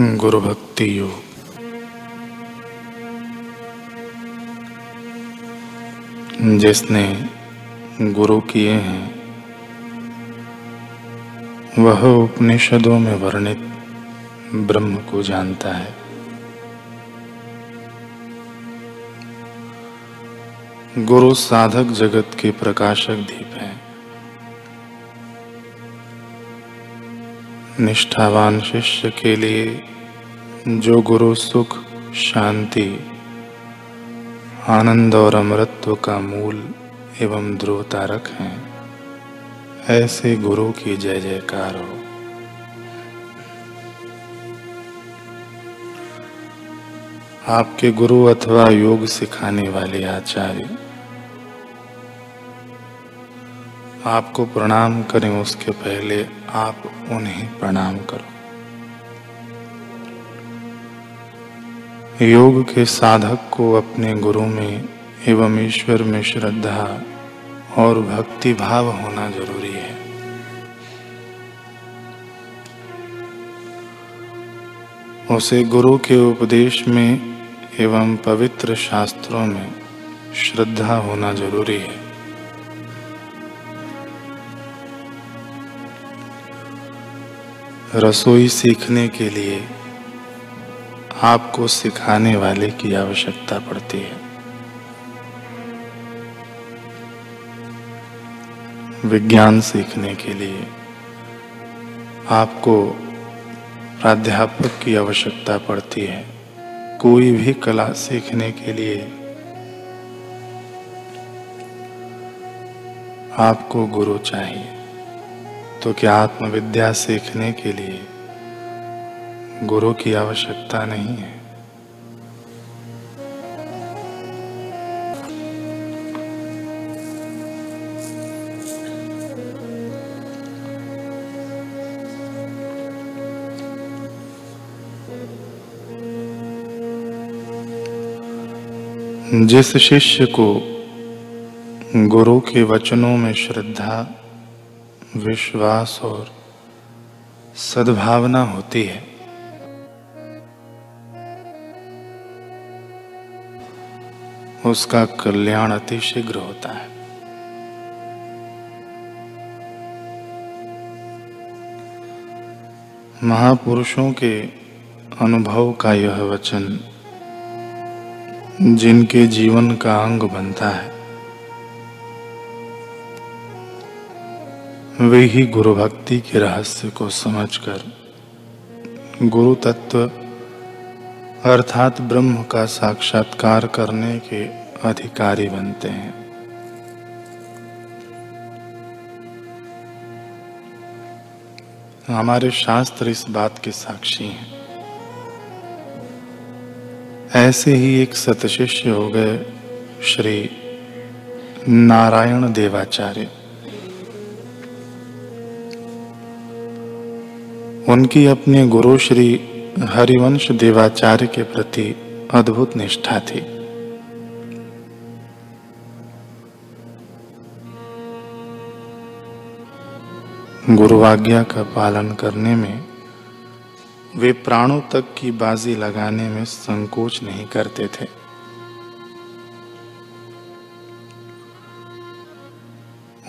गुरु भक्ति योग जिसने गुरु किए हैं, वह उपनिषदों में वर्णित ब्रह्म को जानता है। गुरु साधक जगत के प्रकाशक दीप निष्ठावान शिष्य के लिए जो गुरु सुख, शांति, आनंद और अमृत्व का मूल एवं ध्रुव तारक हैं, ऐसे गुरु की जय जयकार हो। आपके गुरु अथवा योग सिखाने वाले आचार्य आपको प्रणाम करें, उसके पहले आप उन्हें प्रणाम करो। योग के साधक को अपने गुरु में एवं ईश्वर में श्रद्धा और भक्ति भाव होना ज़रूरी है। उसे गुरु के उपदेश में एवं पवित्र शास्त्रों में श्रद्धा होना ज़रूरी है। रसोई सीखने के लिए आपको सिखाने वाले की आवश्यकता पड़ती है। विज्ञान सीखने के लिए आपको प्राध्यापक की आवश्यकता पड़ती है। कोई भी कला सीखने के लिए आपको गुरु चाहिए। तो क्या आत्मविद्या सीखने के लिए गुरु की आवश्यकता नहीं है। जिस शिष्य को गुरु के वचनों में श्रद्धा विश्वास और सद्भावना होती है। उसका कल्याण अति शीघ्र होता है। महापुरुषों के अनुभव का यह वचन जिनके जीवन का अंग बनता है वे ही गुरु भक्ति के रहस्य को समझकर गुरु तत्व अर्थात ब्रह्म का साक्षात्कार करने के अधिकारी बनते हैं। हमारे शास्त्र इस बात के साक्षी हैं। ऐसे ही एक सतशिष्य हो गए श्री नारायण देवाचार्य। उनकी अपने गुरु श्री हरिवंश देवाचार्य के प्रति अद्भुत निष्ठा थी। गुरुवाज्ञा का पालन करने में, वे प्राणों तक की बाजी लगाने में संकोच नहीं करते थे।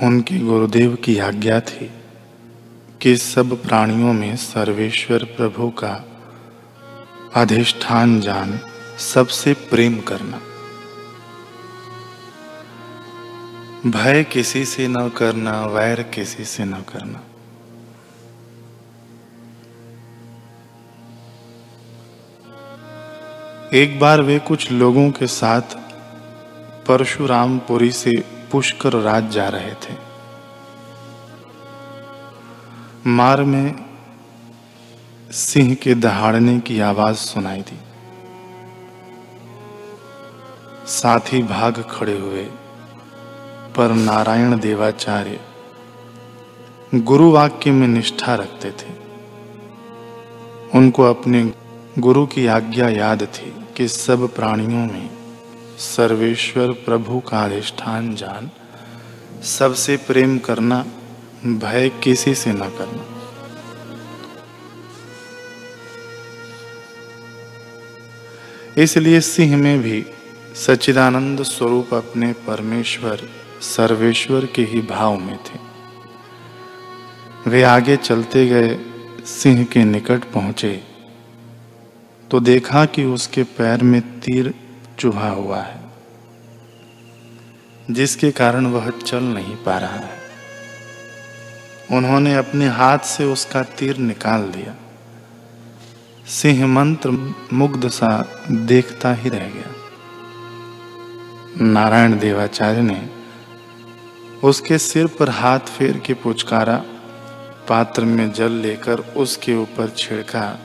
उनके गुरुदेव की आज्ञा थी कि सब प्राणियों में सर्वेश्वर प्रभु का अधिष्ठान जान सबसे प्रेम करना। भय किसी से न करना, वैर किसी से न करना। एक बार वे कुछ लोगों के साथ परशुरामपुरी से पुष्कर राज जा रहे थे। मार में सिंह के दहाड़ने की आवाज़ सुनाई दी। साथी भाग खड़े हुए, पर नारायण देवाचार्य गुरु वाक्य में निष्ठा रखते थे। उनको अपने गुरु की आज्ञा याद थी कि सब प्राणियों में सर्वेश्वर प्रभु का अधिष्ठान जान, सबसे प्रेम करना भय किसी से न करना। इसलिए सिंह में भी सच्चिदानंद स्वरूप अपने परमेश्वर, सर्वेश्वर के ही भाव में थे। वे आगे चलते गए, सिंह के निकट पहुँचे। तो देखा कि उसके पैर में तीर चुभा हुआ है, जिसके कारण वह चल नहीं पा रहा है। उन्होंने अपने हाथ से उसका तीर निकाल दिया सिंह मंत्र मुग्ध सा देखता ही रह गया। नारायण देवाचार्य ने उसके सिर पर हाथ फेर के पुचकारा, पात्र में जल लेकर उसके ऊपर छिड़का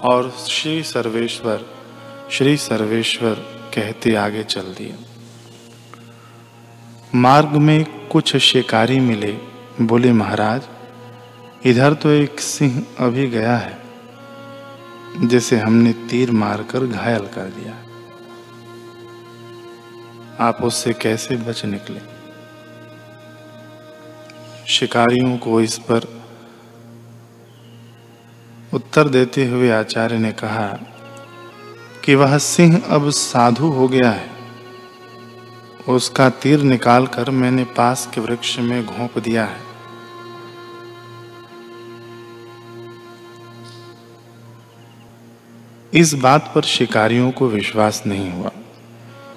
और श्री सर्वेश्वर श्री सर्वेश्वर कहते आगे चल दिए मार्ग में कुछ शिकारी मिले। बोले, महाराज, इधर तो एक सिंह अभी गया है, जिसे हमने तीर मारकर घायल कर दिया। आप उससे कैसे बच निकले? शिकारियों को इस पर उत्तर देते हुए आचार्य ने कहा कि वह सिंह अब साधु हो गया है। उसका तीर निकालकर मैंने पास के वृक्ष में घोंप दिया है। इस बात पर शिकारियों को विश्वास नहीं हुआ।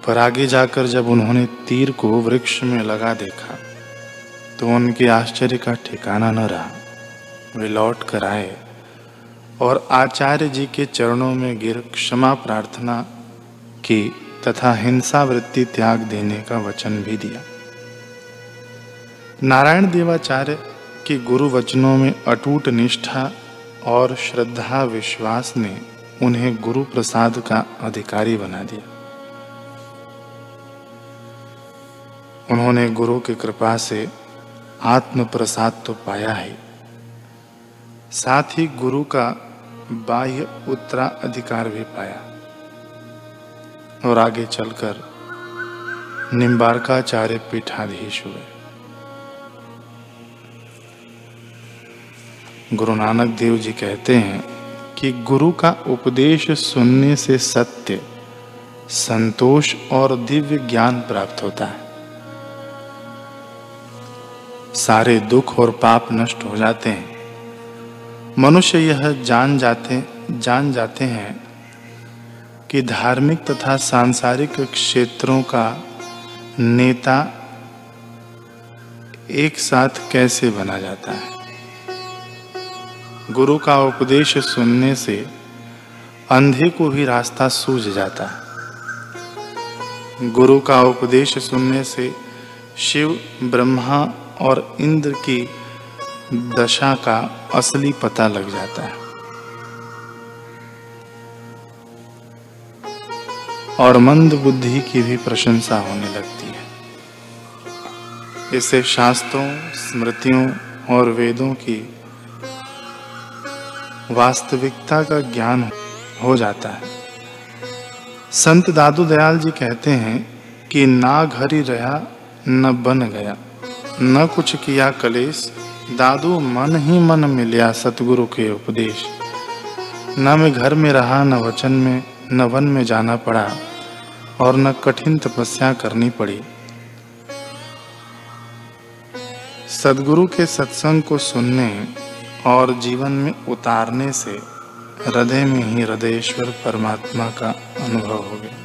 पर आगे जाकर जब उन्होंने तीर को वृक्ष में लगा देखा तो उनके आश्चर्य का ठिकाना न रहा। वे लौट कर आए और आचार्य जी के चरणों में गिर क्षमा प्रार्थना की तथा हिंसा वृत्ति त्याग देने का वचन भी दिया। नारायण देवाचार्य के गुरु वचनों में अटूट निष्ठा और श्रद्धा विश्वास ने उन्हें गुरु प्रसाद का अधिकारी बना दिया। उन्होंने गुरु की कृपा से आत्म प्रसाद तो पाया ही। साथ ही गुरु का बाह्य उत्तराधिकार भी पाया। और आगे चलकर निम्बारकाचार्य पीठाधीश हुए। गुरु नानक देव जी कहते हैं कि गुरु का उपदेश सुनने से सत्य, संतोष और दिव्य ज्ञान प्राप्त होता है। सारे दुख और पाप नष्ट हो जाते हैं। मनुष्य यह जान जाते जान जाते हैं कि धार्मिक तथा सांसारिक क्षेत्रों का नेता एक साथ कैसे बना जाता है। गुरु का उपदेश सुनने से अंधे को भी रास्ता सूझ जाता। है गुरु का उपदेश सुनने से शिव, ब्रह्मा और इंद्र की दशा का असली पता लग जाता है। और मंद बुद्धि की भी प्रशंसा होने लगती है। इससे शास्त्रों, स्मृतियों और वेदों की वास्तविकता का ज्ञान हो जाता है। संत दादू दयाल जी कहते हैं कि ना घर रहा, न बन गया। न कुछ किया कलेश, दादू मन ही मन मिलिया सतगुरु के उपदेश। न मैं घर में रहा, न वचन में, न वन में जाना पड़ा, और न कठिन तपस्या करनी पड़ी। सदगुरु के सत्संग को सुनने और जीवन में उतारने से हृदय में ही हृदयेश्वर परमात्मा का अनुभव हो गया।